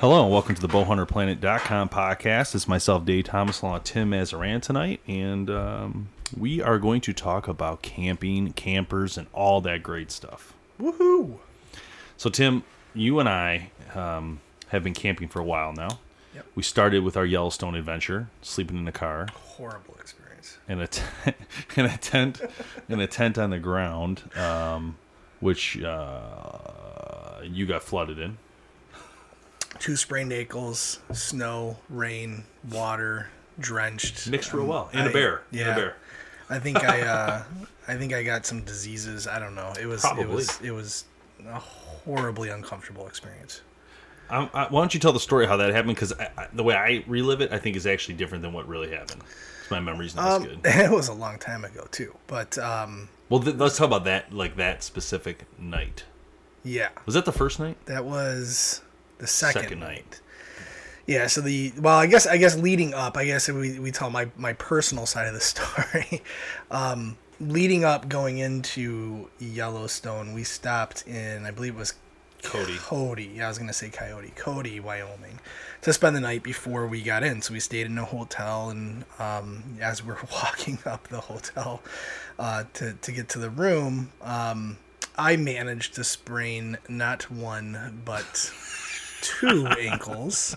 Hello, and welcome to the bowhunterplanet.com podcast. It's myself, Dave Thomas, along with Tim Mazaran tonight, and um, we are going to talk about camping, campers, and all that great stuff. Woohoo! So, Tim, you and I um, have been camping for a while now. Yep. We started with our Yellowstone adventure, sleeping in a car, Horrible experience. in a tent, in a tent, in a tent on the ground, um, which uh, you got flooded in. Two sprained ankles, snow, rain, water, drenched. Mixed real Um, well, and a I- bear, and Yeah, a bear. I think I, uh, I think I got some diseases. I don't know. It was, Probably. it was, it was a horribly uncomfortable experience. Um, I, why don't you tell the story how that happened? Because the way I relive it, I think is actually different than what really happened. 'Cause My memory's not Um, as good. it was a long time ago too, but um, Well, th- let's talk about that, like that specific night. yeah, Was that the first night? that was the second, Second night. Yeah, so the well, I guess I guess leading up, I guess if we we tell my my personal side of the story. um, leading up, going into Yellowstone, we stopped in I believe it was Cody. Cody. Yeah, I was gonna say Coyote, Cody, Wyoming, to spend the night before we got in. So we stayed in a hotel, and um, as we're walking up the hotel uh, to to get to the room, um, I managed to sprain not one but two ankles,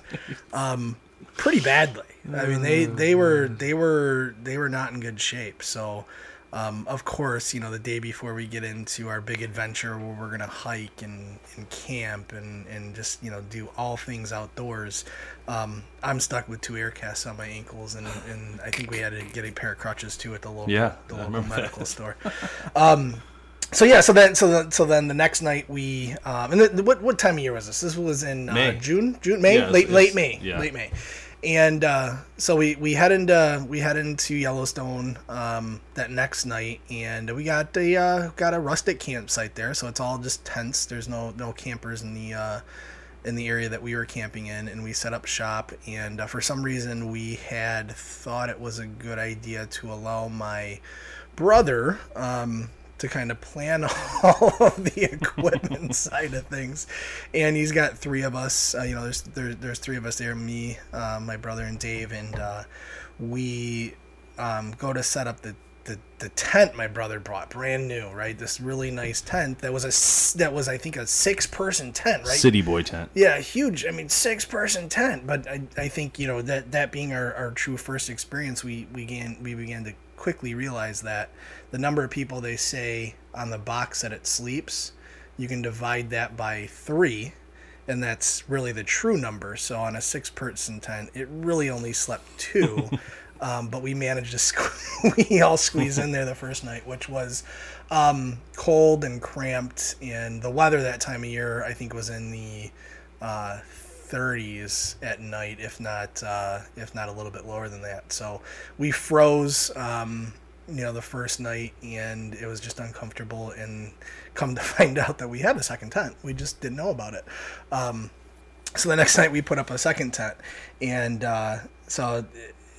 um, pretty badly. I mean, they they were they were they were not in good shape. So. Um, of course, you know, the day before we get into our big adventure where we're to hike and, and camp and, and just, you know, do all things outdoors, um, I'm stuck with two air casts on my ankles. And, and I think we had to get a pair of crutches too at the local, Yeah, the local that. medical store. Um, so yeah, so then, so then, so then the next night we, um, and the, the- what, what time of year was this? This was in uh. June, June, May, Yeah, late, late May, yeah. late May and uh, so we we head into we head into Yellowstone um, that next night, and we got a uh, got a rustic campsite there. So it's all just tents. There's no no campers in the uh, in the area that we were camping in, and we set up shop. And uh, for some reason, we had thought it was a good idea to allow my brother. Um, to kind of plan all of the equipment side of things, and he's got three of us. Uh, you know, there's there, there's three of us there: me, uh, my brother, and Dave, and uh, we um, go to set up the, the the tent my brother brought, brand new, right? This really nice tent that was a that was I think a six person tent, right? City boy tent. Yeah, huge. I mean, six person tent. But I, I think you know that that being our, our true first experience, we we began we began to quickly realize that the number of people they say on the box that it sleeps, you can divide that by three, and that's really the true number. So on a six person tent, it really only slept two. Um, but we managed to sque- we all squeeze in there the first night, which was um, cold and cramped. And the weather that time of year, I think, was in the uh, 30s at night, if not uh, if not a little bit lower than that. So we froze, um, you know, the first night, and it was just uncomfortable. And come to find out that we had a second tent, we just didn't know about it. Um, so the next night we put up a second tent, and uh, so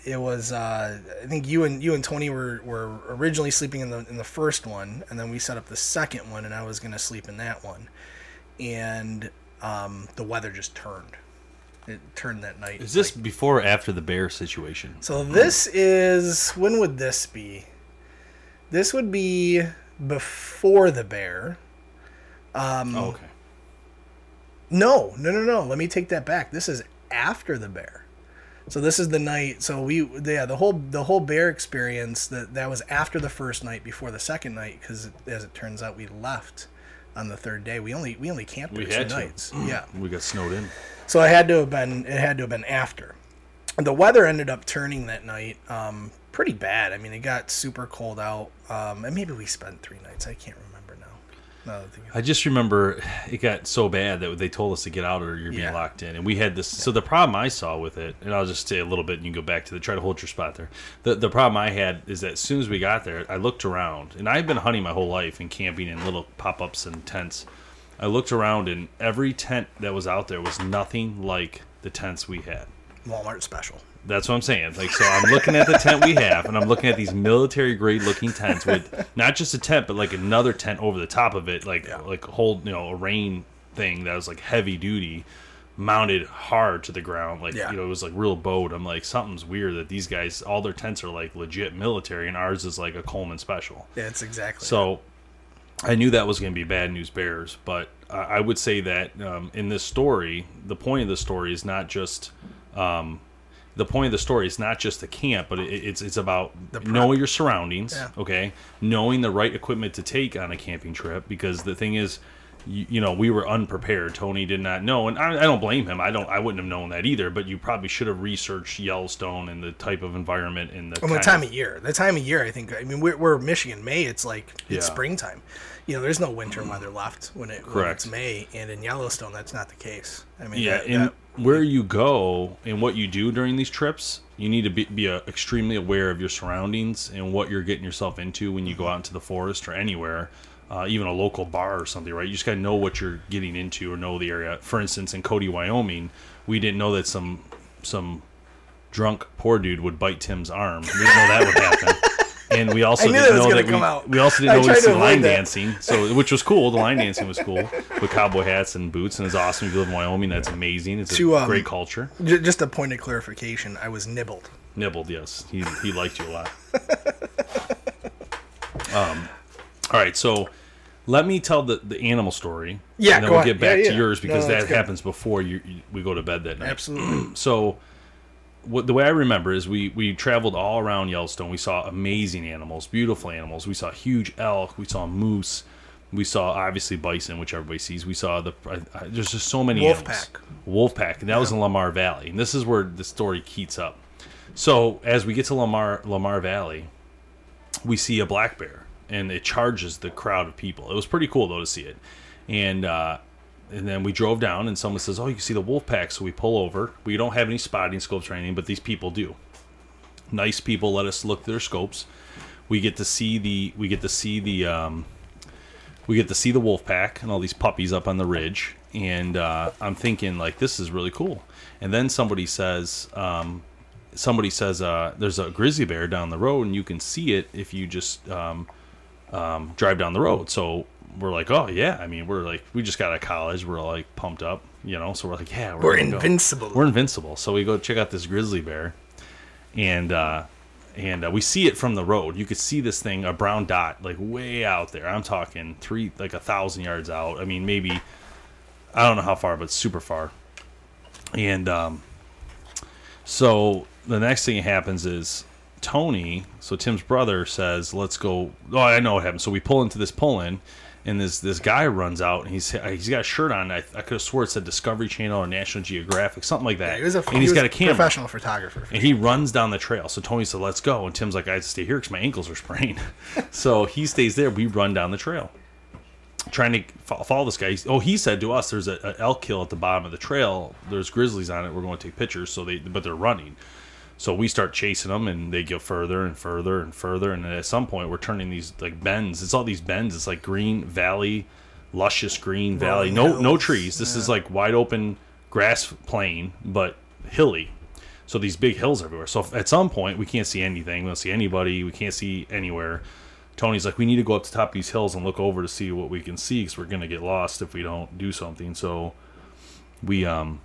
it was. Uh, I think you and you and Tony were, were originally sleeping in the in the first one, and then we set up the second one, and I was gonna sleep in that one, and um, the weather just turned. It turned that night. Is this before or after the bear situation? So this is when would this be? This would be before the bear. Um, Oh, okay. No, no, no, no. Let me take that back. This is after the bear. So this is the night. So we, yeah, the whole the whole bear experience that that was after the first night, before the second night, because as it turns out, we left on the third day. We only we only camped We two nights. Yeah. We got snowed in. So it had to have been it had to have been after. The weather ended up turning that night um, pretty bad. I mean, it got super cold out, um, and maybe we spent three nights. I can't remember now I think of it. I just remember it got so bad that they told us to get out or you're being Yeah. locked in, and we had this. So the problem I saw with it, and I'll just say a little bit, and you can go back to the try to hold your spot there. The the problem I had is that as soon as we got there, I looked around, and I've been hunting my whole life and camping in little pop ups and tents. I looked around, and every tent that was out there was nothing like the tents we had. Walmart special. That's what I'm saying. Like, so I'm looking at the tent we have, and I'm looking at these military grade looking tents with not just a tent, but like another tent over the top of it, like Yeah. like hold you know a rain thing that was like heavy duty, mounted hard to the ground. Like Yeah. you know it was like real boat. I'm like something's weird that these guys all their tents are like legit military, and ours is like a Coleman special. Yeah, it's exactly. So I knew that was going to be bad news bears, but I I would say that um, in this story, the point of the story is not just um, the point of the story is not just the camp, but it, it's it's about knowing your surroundings. Yeah. Okay, knowing the right equipment to take on a camping trip because the thing is. You, you know, we were unprepared. Tony did not know, and I, I don't blame him. I don't. I wouldn't have known that either. But you probably should have researched Yellowstone and the type of environment and the Well, the time of- of year. The time of year, I think. I mean, we're, we're Michigan. May, it's like it's Yeah. springtime. You know, there's no winter weather left when it when it's May, and in Yellowstone, that's not the case. I mean, Yeah, that- and that- where you go and what you do during these trips, you need to be, be uh, extremely aware of your surroundings and what you're getting yourself into when you go out into the forest or anywhere, uh, even a local bar or something, right? You just got to know what you're getting into or know the area. For instance, in Cody, Wyoming, we didn't know that some some drunk poor dude would bite Tim's arm. We didn't know that would happen. And we also didn't that know that we, out. we also didn't know we'd see line that. dancing, so which was cool. The line dancing was cool with cowboy hats and boots, and it's awesome. If you live in Wyoming, that's amazing. It's a um, great culture. J- just a point of clarification. I was nibbled. Nibbled, yes, he he liked you a lot. um, all right, so let me tell the the animal story. Yeah, and then we'll ahead. get back Yeah, to yours because that's that good. happens before you, you we go to bed that night. Absolutely. So, what the way I remember is we we traveled all around Yellowstone. We saw amazing animals, beautiful animals. We saw huge elk. We saw moose. We saw obviously bison, which everybody sees. We saw the I, I, there's just so many Wolf animals. pack. Wolf pack, and that was in Lamar Valley. And this is where the story keeps up. So as we get to Lamar Lamar Valley, we see a black bear, and it charges the crowd of people. It was pretty cool though to see it, and uh, and then we drove down, and someone says, "Oh, you can see the wolf pack." So we pull over. We don't have any spotting scopes or anything, but these people do. Nice people let us look their scopes. We get to see the we get to see the um, we get to see the wolf pack and all these puppies up on the ridge and uh, i'm thinking like this is really cool and then somebody says um, somebody says uh, there's a grizzly bear down the road and you can see it if you just um, um, drive down the road so we're like oh yeah i mean we're like we just got out of college we're like pumped up you know so we're like yeah we're, We're gonna go. invincible. we're invincible so we go check out this grizzly bear and uh, and uh, we see it from the road. You could see this thing, a brown dot, like way out there. I'm talking three, like a thousand yards out. I mean, maybe I don't know how far, but super far. And um, so the next thing that happens is Tony, so Tim's brother, says, "Let's go." Oh, I know what happened. So we pull into this pull in. And this this guy runs out and he's he's got a shirt on. I, I could have swore it said Discovery Channel or National Geographic, something like that. He was a, and he he's was got a camera. professional photographer. And he runs down the trail. So Tony said, "Let's go." And Tim's like, "I have to stay here because my ankles are sprained." so he stays there. We run down the trail, trying to follow this guy. He's- Oh, he said to us, "There's a, a elk hill at the bottom of the trail. There's grizzlies on it. We're going to take pictures." So they, but they're running. So we start chasing them, and they go further and further and further. And at some point, we're turning these like bends. It's all these bends. It's like green valley, luscious green valley. Rolling No, no trees. This is like wide open grass plain, but hilly. So these big hills everywhere. So at some point we can't see anything. We don't see anybody. We can't see anywhere. Tony's like, we need to go up to the top of these hills and look over to see what we can see because we're gonna get lost if we don't do something. So we um,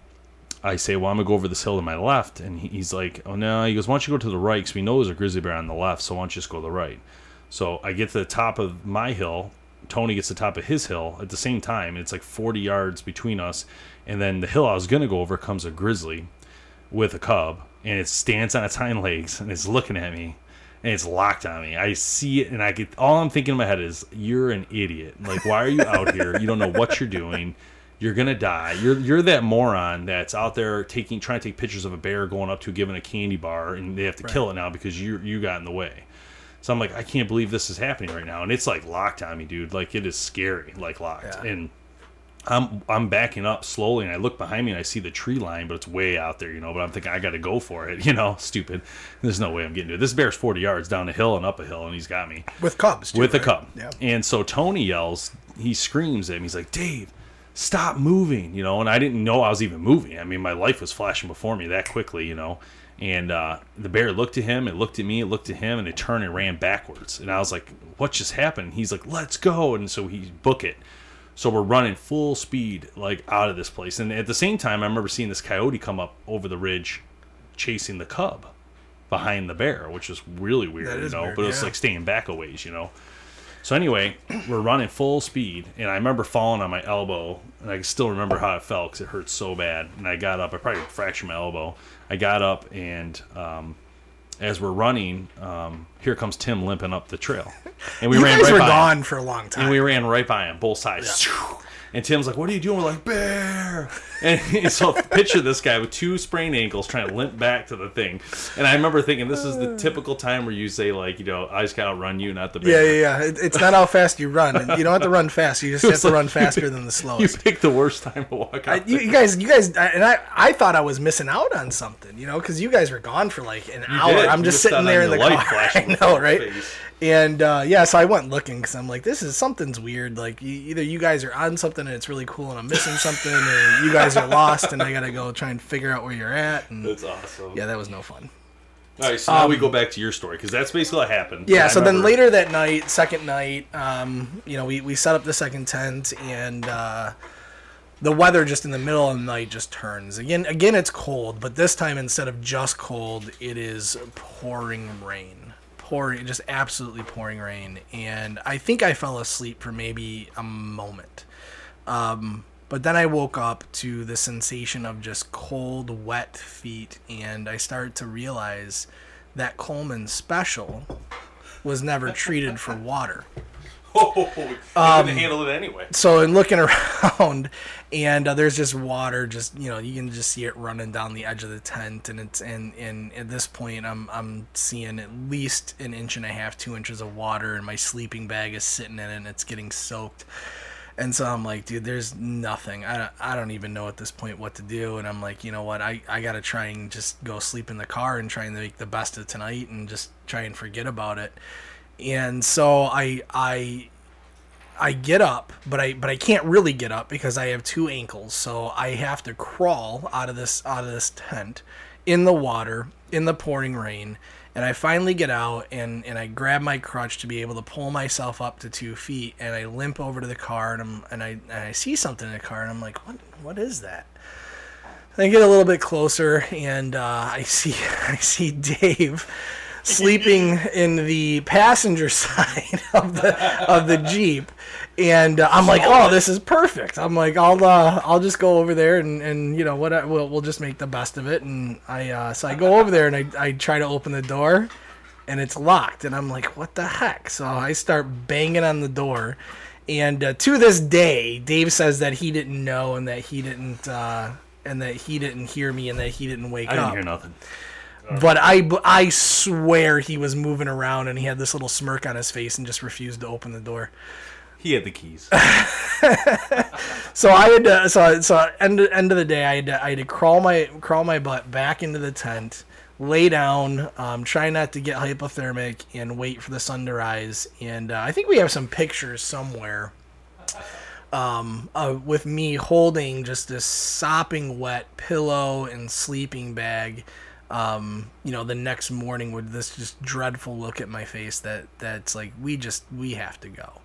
I say, well, I'm gonna go over this hill to my left, and he- he's like, oh no. He goes, why don't you go to the right? Because we know there's a grizzly bear on the left. So why don't you just go to the right? So I get to the top of my hill. Tony gets to the top of his hill at the same time. It's like 40 yards between us. And then the hill I was to go over comes a grizzly with a cub. And it stands on its hind legs and it's looking at me. And it's locked on me. I see it and I get all I'm thinking in my head is, You're an idiot. Like, why are you out here? You don't know what you're doing. You're gonna die. You're you're that moron that's out there taking trying to take pictures of a bear going up to giving a candy bar and they have to kill it now because you you got in the way. So I'm like, I can't believe this is happening right now, and it's like locked on me, dude. Like it is scary, like locked. Yeah. And I'm I'm backing up slowly, and I look behind me and I see the tree line, but it's way out there, you know. But I'm thinking I got to go for it, you know. Stupid. There's no way I'm getting to it. This bear's 40 yards down a hill and up a hill, and he's got me with cubs. Too, with right? cub. Yeah. And so Tony yells, he screams at him. He's like, Dave, stop moving, you know. And I didn't know I was even moving. I mean, my life was flashing before me that quickly, you know. And uh, the bear looked at him, it looked at me, it looked at him, and it turned and ran backwards. And I was like, what just happened? He's like, let's go. And so he book it. So we're running full speed, like out of this place. And at the same time, I remember seeing this coyote come up over the ridge, chasing the cub behind the bear, which was really weird, you know. weird, but it was yeah. like staying back a ways, you know. So anyway, we're running full speed, and I remember falling on my elbow, and I still remember how it felt because it hurt so bad. And I got up, I probably fractured my elbow. I got up, and um, as we're running, um, here comes Tim limping up the trail, and we You ran guys right were by him. gone for a long time. And we ran right by him, both sides. And Tim's like, "What are you doing?" We're like, "Bear!" And so picture of this guy with two sprained ankles trying to limp back to the thing. And I remember thinking, this is the typical time where you say, like, you know, I just gotta outrun you, not the yeah, bear. yeah, yeah. It, it's not how fast you run. You don't have to run fast. You just have to like run faster than the slowest. You picked the worst time to walk I, out. you, you guys, you guys, and I, I thought I was missing out on something, you know, because you guys were gone for like an hour. I'm just sitting there in the car. I know, right? face. And uh, yeah, so I went looking because I'm like, this is something's weird. Like you, either you guys are on something and it's really cool, and I'm missing something, or you guys are lost and I gotta go try and figure out where you're at. And That's awesome. yeah, that was no fun. All right, so now we go back to your story because that's basically what happened. Yeah, so then later that night, second night, um, you know, we, we set up the second tent and uh, the weather just in the middle of the night just turns. Again again it's cold, but this time instead of just cold, it is pouring rain. Pouring just absolutely pouring rain. And I think I fell asleep for maybe a moment. Um, but then I woke up to the sensation of just cold, wet feet, and I started to realize that Coleman Special was never treated for water. Oh, you Um, didn't handle it anyway. So in looking around, and uh, there's just water, just you know, you can just see it running down the edge of the tent, and it's and and at this point, I'm I'm seeing at least an inch and a half, two inches of water, and my sleeping bag is sitting in it, and it's getting soaked. And so I'm like, dude, there's nothing. I don't, I don't even know at this point what to do. And I'm like, you know what? I, I got to try and just go sleep in the car and try and make the best of tonight and just try and forget about it. And so I, I, I get up, but I, but I can't really get up because I have two ankles. So I have to crawl out of this, out of this tent in the water, in the pouring rain. And I finally get out and, and I grab my crutch to be able to pull myself up to two feet. And I limp over to the car and, I'm, and, I, and I see something in the car and I'm like, what, what is that? I get a little bit closer and uh, I see I see Dave sleeping in the passenger side of the of the Jeep. And uh, I'm like, oh, this is perfect. I'm like, I'll uh, I'll just go over there and, and you know what I, we'll we'll just make the best of it. And I uh, so I go over there and I, I try to open the door, and it's locked. And I'm like, what the heck? So I start banging on the door, and uh, to this day, Dave says that he didn't know and that he didn't uh, and that he didn't hear me and that he didn't wake up. I didn't up. hear nothing. But I, I swear he was moving around and he had this little smirk on his face and just refused to open the door. He had the keys. So I had to, so so end end of the day I had to, I had to crawl my crawl my butt back into the tent, lay down, um, try not to get hypothermic, and wait for the sun to rise. And uh, I think we have some pictures somewhere. Um, uh, with me holding just this sopping wet pillow and sleeping bag. Um, you know, the next morning with this just dreadful look at my face that that's like we just we have to go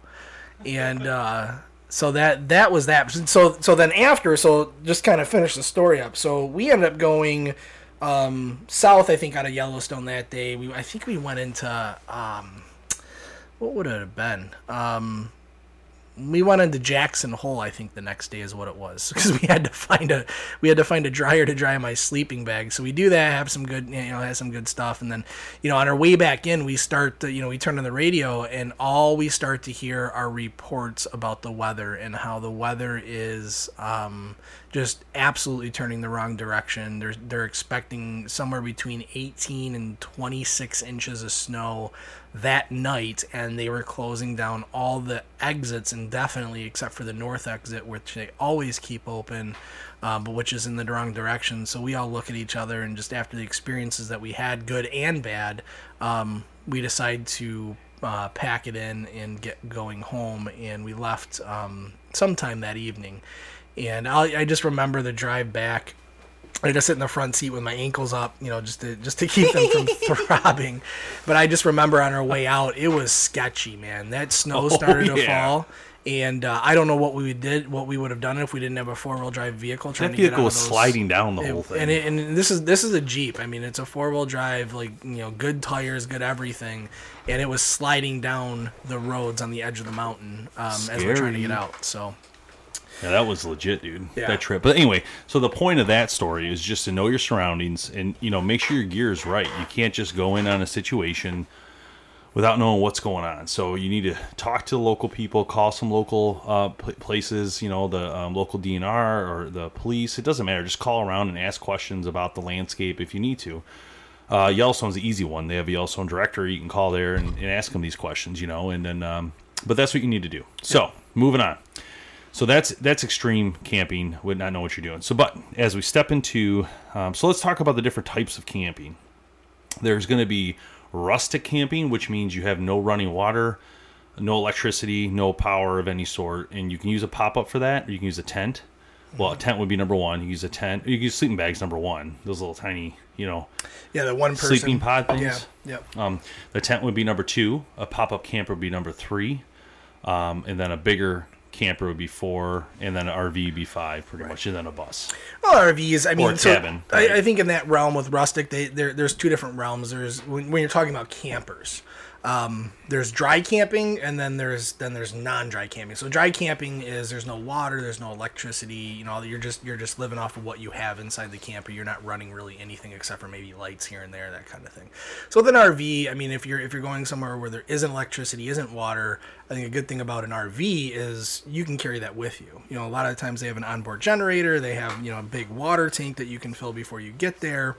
and uh, so that that was that. So so then after, so just kind of finish the story up. So we ended up going um, south, I think, out of Yellowstone that day. We I think we went into um, what would it have been? Um, we went into Jackson Hole, I think the next day is what it was, because we had to find a we had to find a dryer to dry my sleeping bag. So we do that, have some good you know have some good stuff, and then you know on our way back in, we start to, you know we turn on the radio, and all we start to hear are reports about the weather and how the weather is um, just absolutely turning the wrong direction. They're they're expecting somewhere between 18 and 26 inches of snow that night, and they were closing down all the exits indefinitely, except for the north exit, which they always keep open, uh, but which is in the wrong direction. So we all look at each other, and just after the experiences that we had, good and bad, um, we decide to uh, pack it in and get going home, and we left um, sometime that evening. And I, I just remember the drive back. I just sit in the front seat with my ankles up, you know, just to just to keep them from throbbing. But I just remember on our way out, it was sketchy, man. That snow started to yeah. fall, and uh, I don't know what we did, what we would have done if we didn't have a four wheel drive vehicle. Trying That to get out vehicle of was those- sliding down the whole thing. And, it, and this is this is a Jeep. I mean, it's a four wheel drive, like you know, good tires, good everything, and it was sliding down the roads on the edge of the mountain um, as we're trying to get out. So Yeah, that was legit, dude. Yeah. That trip. But anyway, so the point of that story is just to know your surroundings and you know make sure your gear is right. You can't just go in on a situation without knowing what's going on. So you need to talk to the local people, call some local uh, places, you know, the um, local DNR or the police. It doesn't matter. Just call around and ask questions about the landscape if you need to. Uh, Yellowstone's the easy one. They have a Yellowstone director. You can call there and, and ask them these questions, you know, and then, um, but that's what you need to do. So moving on. So that's that's extreme camping. Would not know what you're doing. So, but as we step into, um, so let's talk about the different types of camping. There's going to be rustic camping, which means you have no running water, no electricity, no power of any sort, and you can use a pop up for that, or you can use a tent. Well, a tent would be number one. You use a tent. You can use sleeping bags number one. Those little tiny, you know, yeah, the one person sleeping pod things. Yeah, yep. Um, the tent would be number two. A pop up camper would be number three, um, and then a bigger camper would be four, and then an RV would be five, pretty much, and then a bus. Well, RVs. I mean, so cabin, I, right. I think in that realm with rustic, they there, there's two different realms. There's when, when you're talking about campers. Um, there's dry camping, and then there's then there's non-dry camping. So dry camping is there's no water, there's no electricity. You know, you're just you're just living off of what you have inside the camper. You're not running really anything except for maybe lights here and there, that kind of thing. So with an RV, I mean, if you're if you're going somewhere where there isn't electricity, isn't water, I think a good thing about an RV is you can carry that with you. You know, a lot of times they have an onboard generator, they have you know a big water tank that you can fill before you get there.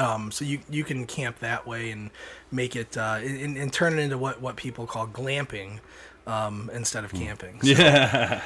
Um, so you you can camp that way and make it uh, and, and turn it into what what people call glamping um, instead of camping. So, Yeah.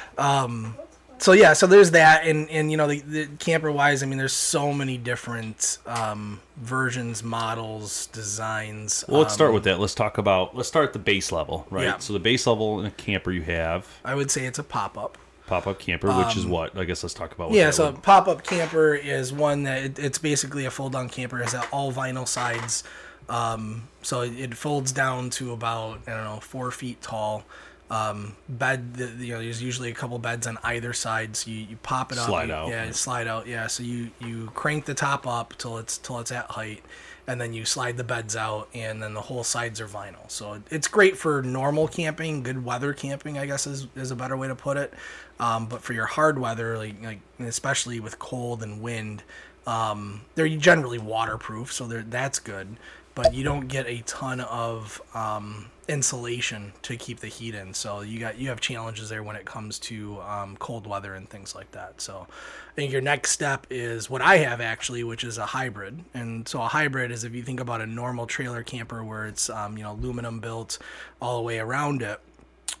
so yeah, so there's that, and and you know the, the camper wise, I mean, there's so many different um, versions, models, designs. Well, let's start Um, with that. Let's talk about. Let's start at the base level, right? Yeah. So the base level in a camper you have I would say it's a pop up. Pop up camper, which is what I guess let's talk about. What Um, Yeah, so pop up camper is one that it, it's basically a fold down camper. It has all vinyl sides, um, so it, it folds down to about I don't know four feet tall. Um, bed, the, you know, there's usually a couple beds on either side, so you, you pop it up, Slide you- out. yeah, slide out, yeah. So you you crank the top up till it's till it's at height, and then you slide the beds out, and then the whole sides are vinyl. So it's great for normal camping, good weather camping, I guess is, is a better way to put it. Um, but for your hard weather, like, like especially with cold and wind, um, they're generally waterproof, so that's good. But you don't get a ton of um, insulation to keep the heat in, so you got you have challenges there when it comes to um, cold weather and things like that. So I think your next step is what I have actually, which is a hybrid. And so a hybrid is if you think about a normal trailer camper where it's um, you know aluminum built all the way around it.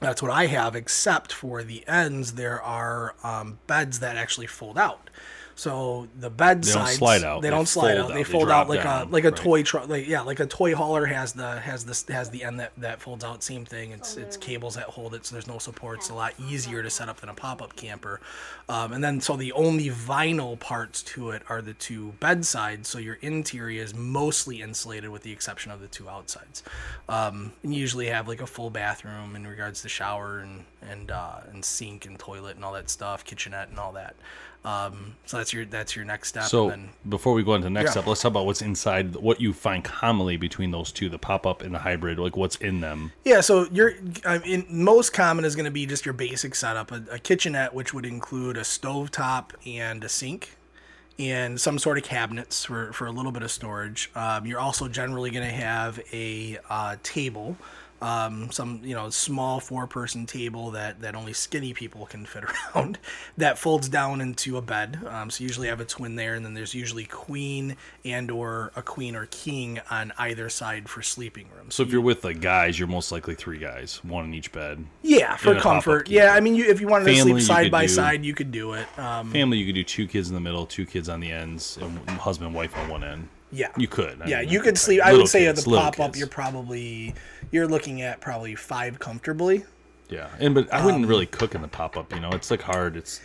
That's what I have, except for the ends, there are um, beds that actually fold out. So the bed They don't sides slide out, They, they don't slide fold out. out, They they fold out like down, a like a right. toy truck. Like yeah, like a toy hauler has the has this has the end that that folds out. Same thing. It's it's cables that hold it, so there's no support. It's a lot easier to set up than a pop up camper. Um, and then so the only vinyl parts to it are the two bed sides. So your interior is mostly insulated with the exception of the two outsides. Um, and you usually have like a full bathroom in regards to shower and and uh, and sink and toilet and all that stuff, kitchenette and all that. Um, so that's your that's your next step. So and then, before we go into the next Yeah. step, let's talk about what's inside. What you find commonly between those two, the pop up and the hybrid. Like what's in them. Yeah, so your I mean, most common is going to be just your basic setup, a, a kitchenette, which would include a stovetop and a sink, and some sort of cabinets for, for a little bit of storage. Um, you're also generally going to have a uh, table, um, some you know small four person table that that only skinny people can fit around that folds down into a bed. Um, so usually I have a twin there, and then there's usually queen and or a queen or king on either side for sleeping rooms. So if you're with like guys, you're most likely three guys, one in each bed. Yeah, for in a pop-up comfort. Yeah, I mean, you, if you wanted to sleep side by do- side, you could do it. Um, Family, you could do two kids in the middle, two kids on the ends, and husband and wife on one end. Yeah, You could. I yeah, mean, you could sleep. I would say kids, at the pop up, you're probably you're looking at probably five comfortably. Yeah, and but I wouldn't um, really cook in the pop up. You know, it's like hard. It's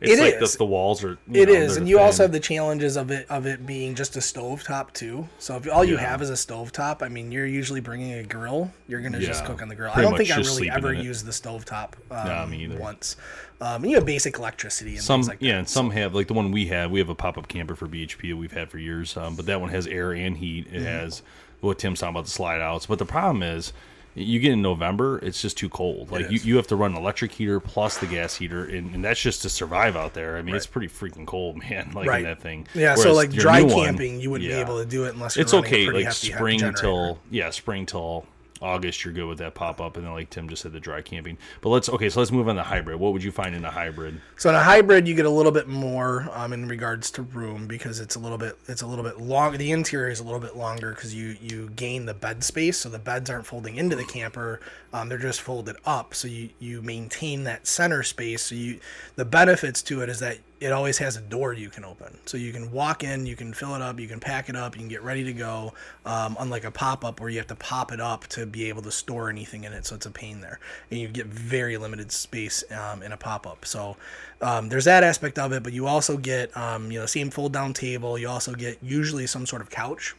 it's Um, It like is. The, the walls are. It You is, and you also have the challenges of it of it being just a stovetop too. So if all you Yeah. have is a stovetop, I mean, you're usually bringing a grill. You're gonna just cook on the grill. I don't think I really ever used the stovetop um, Nah, me either. once. Um, and you have basic electricity and Some like yeah, and some have like the one we have. We have a pop up camper for BHP that we've had for years. Um, but that one has air and heat. Mm-hmm. It has what Tim's talking about the slide outs. But the problem is, you get in November, it's just too cold. Like you, you have to run an electric heater plus the gas heater, and, and that's just to survive out there. I mean, it's pretty freaking cold, man. Like Right. in that thing. Yeah, so like dry new one- camping, you wouldn't yeah. be able to do it unless you're It's okay, like spring till yeah, spring till August. You're good with that pop up, and then like Tim just said, the dry camping. But let's okay, so let's move on to hybrid. What would you find in a hybrid? So in a hybrid, you get a little bit more um, in regards to room because it's a little bit it's a little bit long. The interior is a little bit longer because you you gain the bed space, so the beds aren't folding into the camper; um, they're just folded up. So you you maintain that center space. So you the benefits to it is that it always has a door you can open, so you can walk in, you can fill it up, you can pack it up, you can get ready to go. Um, unlike a pop up where you have to pop it up to be able to store anything in it, so it's a pain there, and you get very limited space um, in a pop up. So um, there's that aspect of it, but you also get um, you know same fold down table. You also get usually some sort of couch.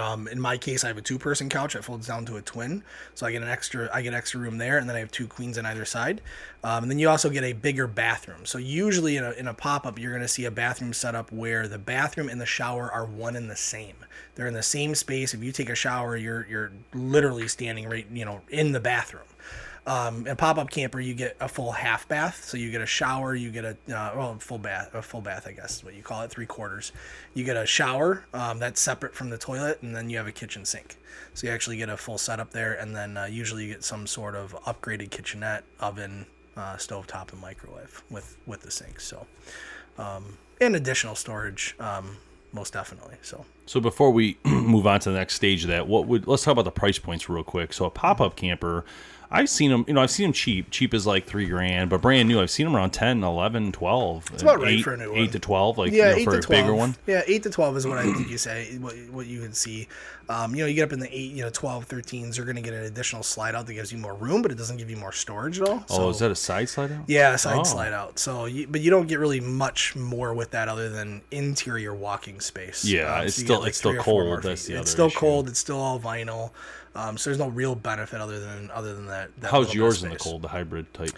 Um, in my case, I have a two-person couch that folds down to a twin, so I get an extra. I get extra room there, and then I have two queens on either side. Um, and then you also get a bigger bathroom. So usually in a, in a pop-up, you're going to see a bathroom setup where the bathroom and the shower are one and the same. They're in the same space. If you take a shower, you're you're literally standing right, you know, in the bathroom. Um, in a pop-up camper, you get a full half bath, so you get a shower, you get a uh, well, full bath, a full bath, I guess is what you call it, three quarters. You get a shower um, that's separate from the toilet, and then you have a kitchen sink. So you actually get a full setup there, and then uh, usually you get some sort of upgraded kitchenette, oven, uh, stovetop, and microwave with with the sink. So, um, and additional storage, um, most definitely. So. So before we move on to the next stage of that, what would let's talk about the price points real quick. So a pop up camper, I've seen them. You know, I've seen them cheap. Cheap is like three grand, but brand new, I've seen them around 10, 11, 12. It's about right for a new one. Eight to twelve, like Yeah, you know, eight for to a twelve. bigger one. Yeah, eight to twelve is what I think you say. What, what you can see, um, you know, you get up in the eight, you know, 12, 13s, you're going to get an additional slide out that gives you more room, but it doesn't give you more storage at all. Oh, is that a side slide out? yeah, a side Oh. slide out. So, you, but you don't get really much more with that other than interior walking space. Yeah, Um, it's still- get it's still three or four cold, that's the It's other still issue. cold. It's still all vinyl. Um, so there's no real benefit other than other than that. that How's little bit of yours in the cold, the hybrid type?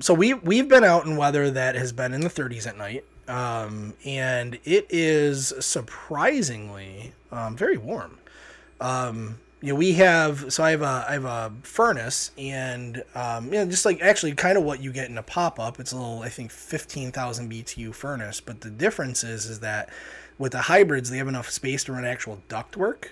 So we we've been out in weather that has been in the 30s at night, um, and it is surprisingly um, very warm. Um, you know, we have so I have a I have a furnace, and um, you know, just like actually kind of what you get in a pop up. It's a little I think 15,000 BTU furnace, but the difference is is that with the hybrids they have enough space to run actual ductwork.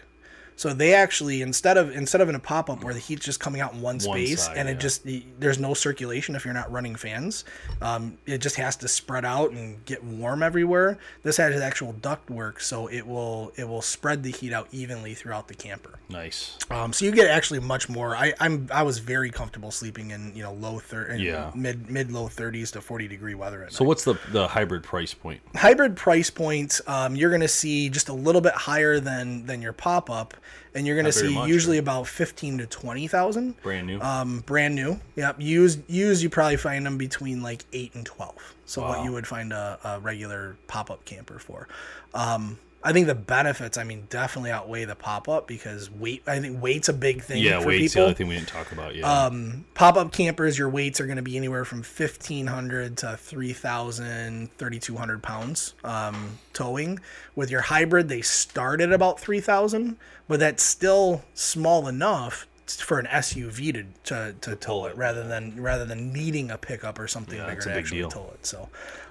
So they actually instead of instead of in a pop up where the heat's just coming out in one space side, and it yeah. just there's no circulation if you're not running fans, um, it just has to spread out and get warm everywhere. This has actual duct work, so it will it will spread the heat out evenly throughout the camper. Nice. Um, so you get actually much more. I, I'm I was very comfortable sleeping in you know low thir- in Yeah. mid mid low 30s to 40 degree weather at So night. what's the the hybrid price point? hybrid price points um, you're going to see just a little bit higher than than your pop up, and you're going to see much, usually about 15 to 20 thousand. Brand new. Um, brand new. Yep. Used, used. You probably find them between like eight and twelve. So what you would find a, a regular pop up camper for. Um, I think the benefits, I mean, definitely outweigh the pop up because weight. I think weight's a big thing yeah, for weight's the other thing we didn't talk about. Yeah. Um, pop up campers, your weights are going to be anywhere from fifteen hundred to 3,000, 3,200 pounds um, towing. With your hybrid, they start at about three thousand, but that's still small enough for an SUV to to, to tow it rather than rather than needing a pickup or something Yeah, bigger to big actually deal. tow it. So,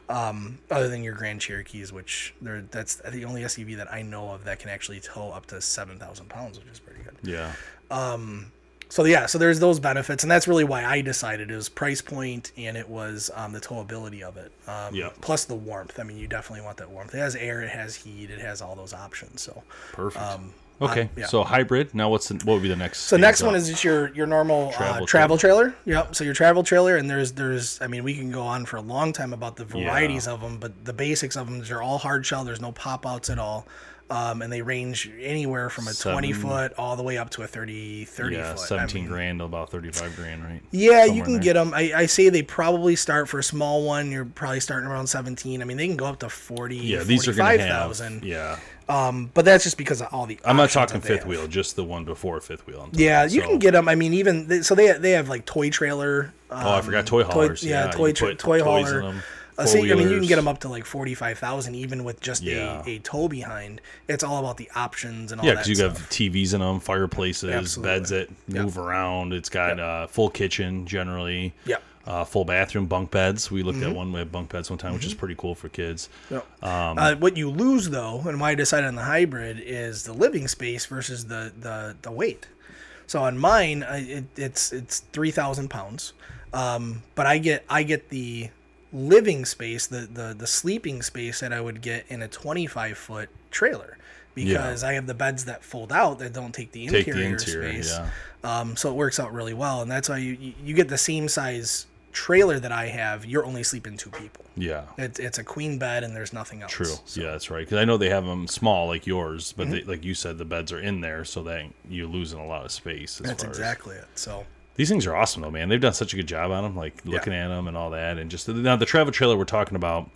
um, other than your Grand Cherokees, which they're that's the only SUV that I know of that can actually tow up to seven thousand pounds, which is pretty good. yeah. Um, So yeah, so there's those benefits, and that's really why I decided it was price point and it was um, the towability of it. Um, Yeah. Plus the warmth. I mean, you definitely want that warmth. It has air, it has heat, it has all those options. So Perfect. Um, okay, uh, yeah. so hybrid. Now, what's the, what would be the next? So next one is just your your normal Travel uh, travel trailer. Yep. So your travel trailer, and there's there's I mean we can go on for a long time about the varieties of them, but the basics of them they're all hard shell. There's no pop outs at all, um, and they range anywhere from a 20 foot all the way up to a 30 30 yeah, foot. I seventeen mean, grand to about thirty five grand, right? Yeah, Somewhere you can get them. I, I say they probably start for a small one. You're probably starting around 17. I mean, they can go up to 40. Yeah, these are going to have. 45,000. Yeah, Um, but that's just because of all the. I'm not talking fifth have. wheel, just the one before fifth wheel. I'm. Yeah, you So- can get them. I mean, even they, so they they have like toy trailer. Um, Oh, I forgot toy haulers. yeah, yeah, toy tra- toy hauler. Uh, see, I mean, you can get them up to like forty five thousand, even with just Yeah. a, a tow behind. It's all about the options and all Yeah, because you stuff. have TVs in them, fireplaces, Absolutely. beds that Yep. move around. It's got uh, full kitchen generally. Yep. Uh, full bathroom, bunk beds. We Mm-hmm. looked at one with bunk beds one time, which is pretty cool for kids. Yep. Um, uh, what you lose though, and why I decided on the hybrid is the living space versus the the, the weight. So on mine, I, it, it's it's three thousand pounds, um, but I get I get the living space, the, the the sleeping space that I would get in a twenty five foot trailer. Because I have the beds that fold out that don't take the Take interior, the interior, space, yeah. um, so it works out really well, and that's why you- you get the same size trailer that I have. You're only sleeping two people. Yeah. It's it's a queen bed and there's nothing else. True. So- Yeah, that's right. Because I know they have them small like yours, but Mm-hmm. they, like you said, the beds are in there, so that you're losing a lot of space. As That's far as- exactly it. So These things are awesome though, man. They've done such a good job on them, like looking at them and all that, and just now the travel trailer we're talking about.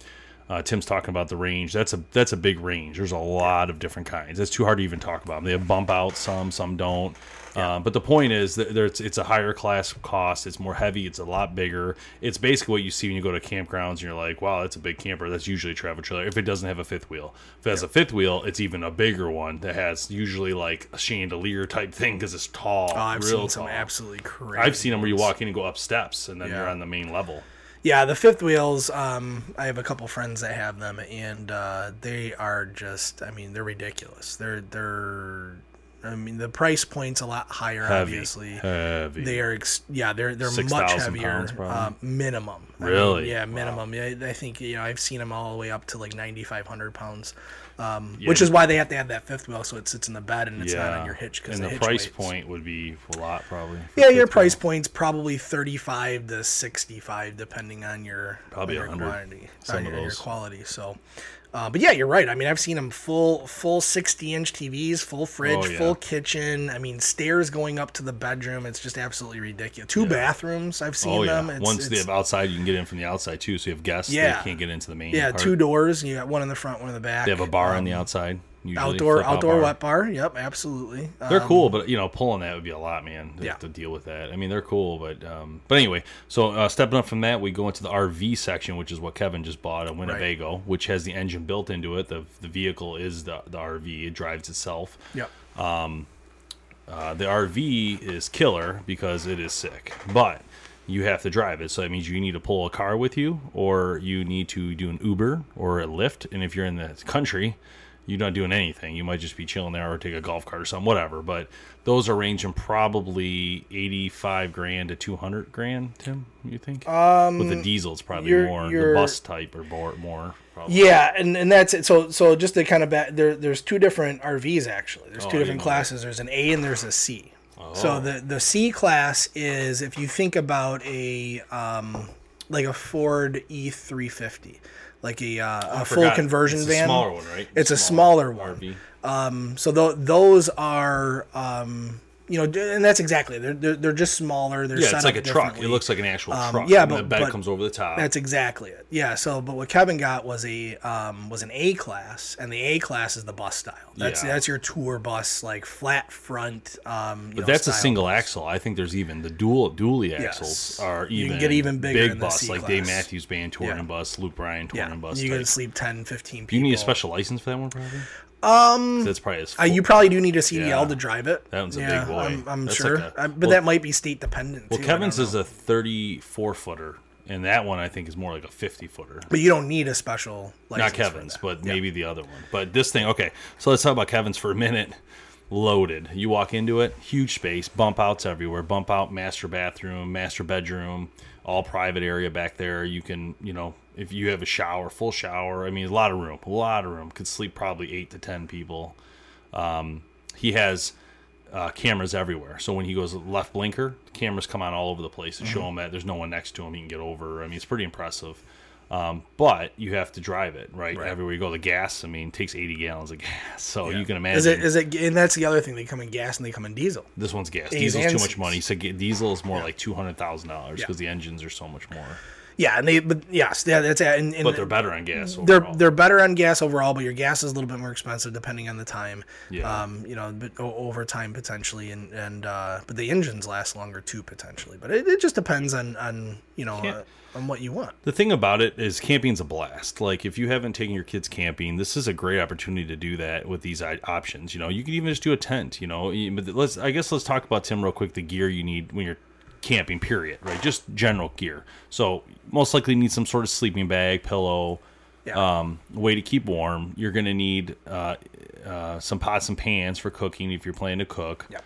Uh, Tim's talking about the range. That's a that's a big range. There's a lot of different kinds. It's too hard to even talk about them. They have bump outs, some, some don't. Uh, but the point is that there's it's a higher class cost. It's more heavy. It's a lot bigger. It's basically what you see when you go to campgrounds and you're like, wow, that's a big camper. That's usually a travel trailer. If it doesn't have a fifth wheel, if it has a fifth wheel, it's even a bigger one that has usually like a chandelier type thing because it's tall. oh, I've seen some absolutely crazy. I've seen them where you walk in and go up steps, and then you're on the main level. Yeah, the fifth wheels. Um, I have a couple friends that have them, and uh, they are just. I mean, they're ridiculous. They're they're. I mean, the price point's a lot higher. Heavy, Obviously, heavy. they are. Ex- yeah, they're they're much heavier. pounds, uh, minimum. I mean, Really? yeah, Wow. minimum. Yeah, I think you know I've seen them all the way up to like ninety five hundred pounds. Um, Yeah, which is why they have to have that fifth wheel so it sits in the bed and it's yeah, not on your hitch because the, hitch price weights. point would be a lot probably. Yeah, your price wheel. point's probably thirty-five to sixty-five, depending on your Probably on your 100, quantity, some on of your, your quality. So, uh, but yeah, you're right. I mean, I've seen them full full sixty-inch TVs, full fridge, Oh, yeah. full kitchen. I mean, stairs going up to the bedroom. It's just absolutely ridiculous. Two bathrooms. I've seen Oh yeah. them. It's, Once they have outside, you can get in from the outside too. So you have guests. Yeah. They can't get into the main. yeah, part. two doors. You got one in the front, one in the back. They have a bar on Um, the outside. Outdoor outdoor bar. wet bar. Yep, absolutely. They're Um, cool, but you know, pulling that would be a lot, man. To, Yeah. to deal with that. I mean, they're cool, but um, but anyway. So uh, stepping up from that, we go into the RV section, which is what Kevin just bought a Winnebago, which has the engine built into it. The the vehicle is the the RV. It drives itself. Yep. Uh, the RV is killer because it is sick, but you have to drive it. So that means you need to pull a car with you, or you need to do an Uber or a Lyft. And if you're in the country, you're not doing anything. You might just be chilling there or take a golf cart or something, whatever. But those are ranging probably 85 grand to 200 grand, Tim, you think? Um, with the diesel, it's probably you're- more. The you're- bus type or more, more probably. Yeah, and, and that's it. So so just to kind of back there, there's two different RVs actually. There's Oh, two different didn't that. classes. There's an A and there's a C. Oh. So Oh. the the C class is if you think about a um like a Ford E350, like a uh, a full Forgot. conversion it's van. A smaller one, right? It's a smaller one. RV. Um, so th- those are um, you know, and that's exactly they're they're, they're just smaller. They're Yeah, it's like a truck. It looks like an actual Um, truck. yeah, and the but- bed but comes over the top. That's exactly it. Yeah. So, but what Kevin got was a um, was an A class, and the A class is the bus style. That's Yeah. that's your tour bus, like flat front. Um, you But know, that's a single bus. axle. I think there's even the dual dually axles Yes. are You even can get even bigger big bus like Dave. Matthews Band touring Yeah. bus, Luke Bryan touring Yeah, bus. you type. can sleep 10, 15 people. you need a special license for that one, probably? Um, That's probably as uh, you probably do need a CDL Yeah. to drive it. That one's a big yeah, boy. I'm, I'm sure, like a- Uh, but well- that might be state dependent. well, too, Kevin's is a 34 footer, and that one I think is more like a 50 footer. But you don't need a special license. Not Kevin's, but Yeah. maybe the other one. But this thing, okay. So let's talk about Kevin's for a minute. loaded. You walk into it, huge space, bump outs everywhere, bump out master bathroom, master bedroom, all private area back there. You can, you know, if you have a shower, full shower, I mean, a lot of room, a lot of room. Could sleep probably eight to ten people. Um, he has uh, cameras everywhere. So when he goes left blinker, cameras come on all over the place to show him that there's no one next to him. He can get over. I mean, it's pretty impressive. Um, but you have to drive it right? Right. everywhere you go. The gas, I mean, takes 80 gallons of gas. So you can imagine Is it is it and that's the other thing they come in gas and they come in diesel. this one's gas. Diesel's and too much money. So diesel is more Yeah. like two hundred thousand dollars because the engines are so much more. Yeah, and they but yes, yeah, that's it. And, and But they're better on gas. they're overall. they're better on gas overall, but your gas is a little bit more expensive depending on the time. Yeah. Um, you know, but over time potentially, and and uh, but the engines last longer too potentially. But it, it just depends on on you know Yeah. On what you want. The thing about it is camping's a blast. Like if you haven't taken your kids camping, this is a great opportunity to do that with these options. You know, you can even just do a tent. You know, but let's I guess let's talk about Tim real quick. The gear you need when you're camping, period. Right, just general gear. So most likely need some sort of sleeping bag, pillow, Yeah. um, way to keep warm. You're gonna need uh, uh, some pots and pans for cooking if you're planning to cook. Yep.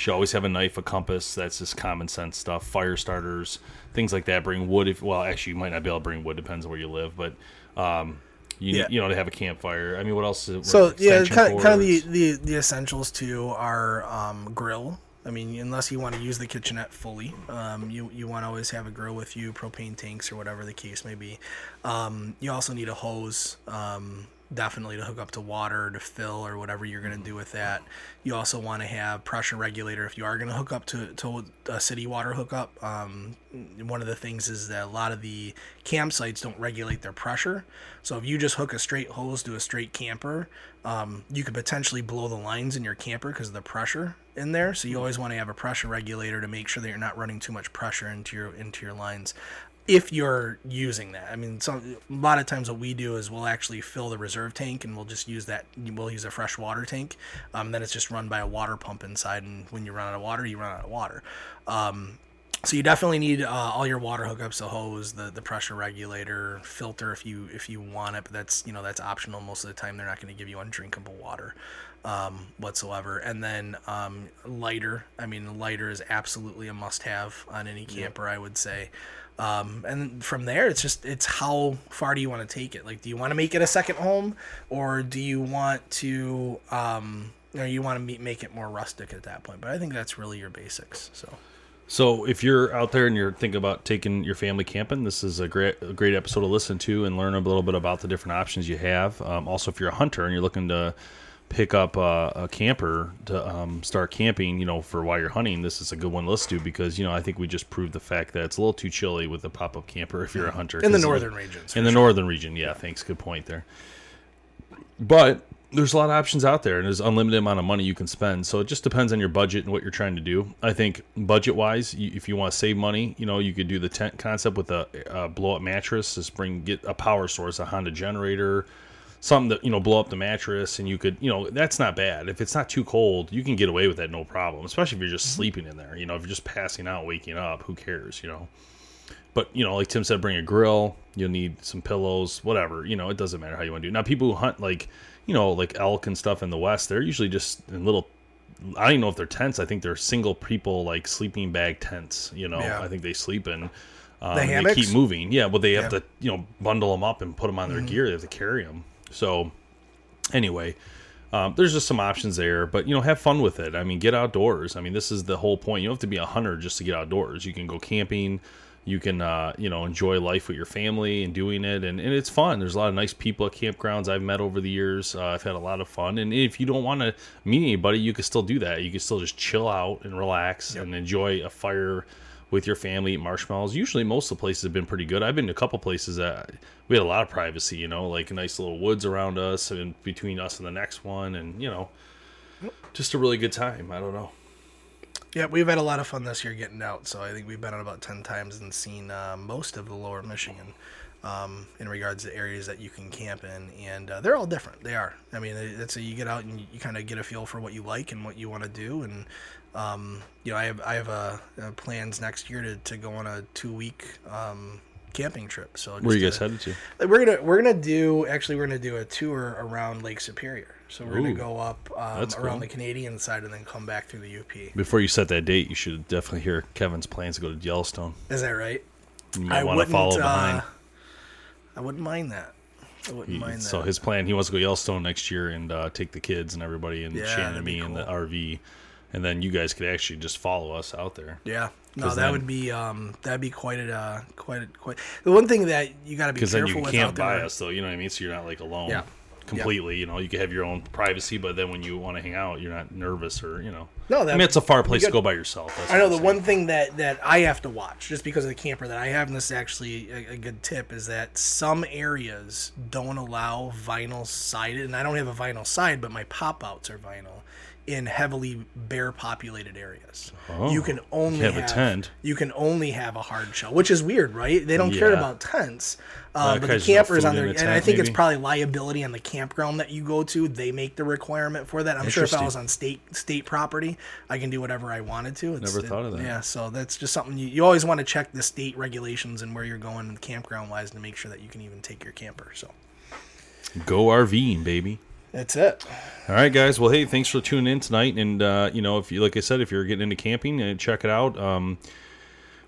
Should always have a knife, a compass. That's just common sense stuff. Fire starters, things like that. Bring wood. If well, actually, you might not be able to bring wood. Depends on where you live, but um, you Yeah. you know to have a campfire. I mean, what else? is- So yeah, kind of, kind of the, the the essentials too are um, grill. I mean, unless you want to use the kitchenette fully, um, you you want to always have a grill with you, propane tanks or whatever the case may be. Um, you also need a hose, um, definitely to hook up to water to fill or whatever you're gonna do with that. You also want to have pressure regulator if you are gonna hook up to to a city water hookup. Um, one of the things is that a lot of the campsites don't regulate their pressure. So if you just hook a straight hose to a straight camper, um, you could potentially blow the lines in your camper because of the pressure in there. So you always want to have a pressure regulator to make sure that you're not running too much pressure into your into your lines. If you're using that, I mean, some a lot of times what we do is we'll actually fill the reserve tank and we'll just use that. We'll use a fresh water tank. Um, then it's just run by a water pump inside, and when you run out of water, you run out of water. Um, so you definitely need uh, all your water hookups, the hose, the, the pressure regulator, filter if you if you want it, but that's you know that's optional. Most of the time, they're not going to give you undrinkable water um, whatsoever. And then um, lighter. I mean, lighter is absolutely a must-have on any camper, I would say. Um, and from there, it's just it's how far do you want to take it? Like, do you want to make it a second home, or do you want to um, or you want to make it more rustic at that point? But I think that's really your basics. So. So if you're out there and you're thinking about taking your family camping, this is a great a great episode to listen to and learn a little bit about the different options you have. Um, also, if you're a hunter and you're looking to pick up a, a camper to um, start camping, you know, for while you're hunting, this is a good one to listen to because you know I think we just proved the fact that it's a little too chilly with the pop up camper if you're a hunter In the northern regions, In the sure. northern region, yeah. Thanks, good point there. But there's a lot of options out there, and there's unlimited amount of money you can spend. So it just depends on your budget and what you're trying to do. I think budget wise, if you want to save money, you know, you could do the tent concept with a, a blow up mattress. Just bring get a power source, a Honda generator, something that you know blow up the mattress, and you could, you know, that's not bad. If it's not too cold, you can get away with that no problem. Especially if you're just sleeping in there. You know, if you're just passing out, waking up, who cares? You know. But you know, like Tim said, bring a grill. You'll need some pillows, whatever. You know, it doesn't matter how you want to do. it. Now, people who hunt like, you know, like elk and stuff in the west, they're usually just in little. I don't even know if they're tents. I think they're single people like sleeping bag tents. You know, Yeah. I think they sleep in. Um, The and they keep moving. Yeah, well, they have Yeah. to you know bundle them up and put them on their gear. They have to carry them. So, anyway, um, there's just some options there, but you know, have fun with it. I mean, get outdoors. I mean, this is the whole point. You don't have to be a hunter just to get outdoors. You can go camping. You can, uh, you know, enjoy life with your family and doing it, and, and it's fun. There's a lot of nice people at campgrounds I've met over the years. Uh, I've had a lot of fun, and if you don't want to meet anybody, you can still do that. You can still just chill out and relax and enjoy a fire with your family, eat marshmallows. Usually, most of the places have been pretty good. I've been to a couple places that we had a lot of privacy, you know, like nice little woods around us and between us and the next one, and you know, just a really good time. I don't know. Yeah, we've had a lot of fun this year getting out. So I think we've been out about ten times and seen uh, most of the Lower Michigan um, in regards to areas that you can camp in, and uh, they're all different. They are. I mean, it's a, you get out and you, you kind of get a feel for what you like and what you want to do, and um, you know, I have I have uh, uh, plans next year to, to go on a two week um, camping trip. So Where you guys to- headed to? We're gonna we're gonna do actually we're gonna do a tour around Lake Superior. So we're Ooh, gonna go up um, around cool. the Canadian side and then come back through the UP. Before you set that date, you should definitely hear Kevin's plans to go to Yellowstone. Is that right? You might want to follow uh, behind. I wouldn't mind that. I wouldn't He- mind that. so his plan, he wants to go Yellowstone next year and uh, take the kids and everybody and Yeah, Shannon and me in the. RV, and then you guys could actually just follow us out there. Yeah. No, that then- would be um that'd be quite a uh, quite a, quite. The one thing that you got to be Because then careful you with can't buy there. us, though. You know what I mean? So you're not like alone Yeah. completely. You know, you can have your own privacy, but then when you want to hang out, you're not nervous or you know. No, I mean it's a far place got- to go by yourself. I know the I'm one thing that that I have to watch just because of the camper that I have, and this is actually a, a good tip, is that some areas don't allow vinyl sided, and I don't have a vinyl side, but my pop outs are vinyl in heavily bear populated areas. Oh, you can only have a tent. You can only have a hard shell, which is weird, right? They don't care about tents. Uh, but the campers on there, in and I think it's probably liability on the campground that you go to. They make the requirement for that. I'm sure if I was on state state property, I can do whatever I wanted to. It's, Never thought of that. Yeah, so that's just something you, you always want to check the state regulations and where you're going campground wise to make sure that you can even take your camper. So Go RVing, baby. That's it. All right, guys. Well, hey, thanks for tuning in tonight. And uh, you know, if you like I said, if you're getting into camping, uh, check it out. Um,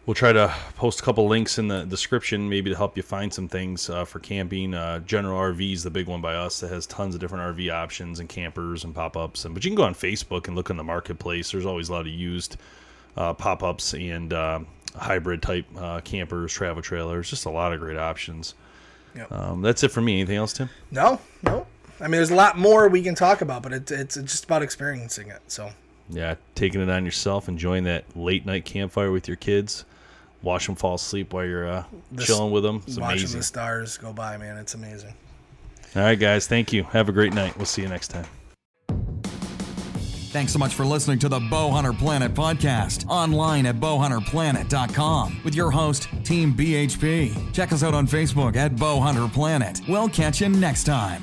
we'll try to post a couple links in the description, maybe to help you find some things uh, for camping. Uh, General RV is the big one by us that has tons of different RV options and campers and pop ups. And but you can go on Facebook and look in the marketplace. There's always a lot of used uh, pop ups and uh, hybrid type uh, campers, travel trailers. Just a lot of great options. Yep. Um, that's it for me. Anything else, Tim? No, no. I mean, there's a lot more we can talk about, but it, it's just about experiencing it. So Yeah, taking it on yourself, enjoying that late night campfire with your kids, watch them fall asleep while you're uh, This- chilling with them. It's watching amazing. the stars go by, man, it's amazing. All right, guys, thank you. Have a great night. We'll see you next time. Thanks so much for listening to the Bowhunter Planet podcast online at bowhunterplanet.com with your host, Team BHP. Check us out on Facebook at Bowhunter Planet. We'll catch you next time.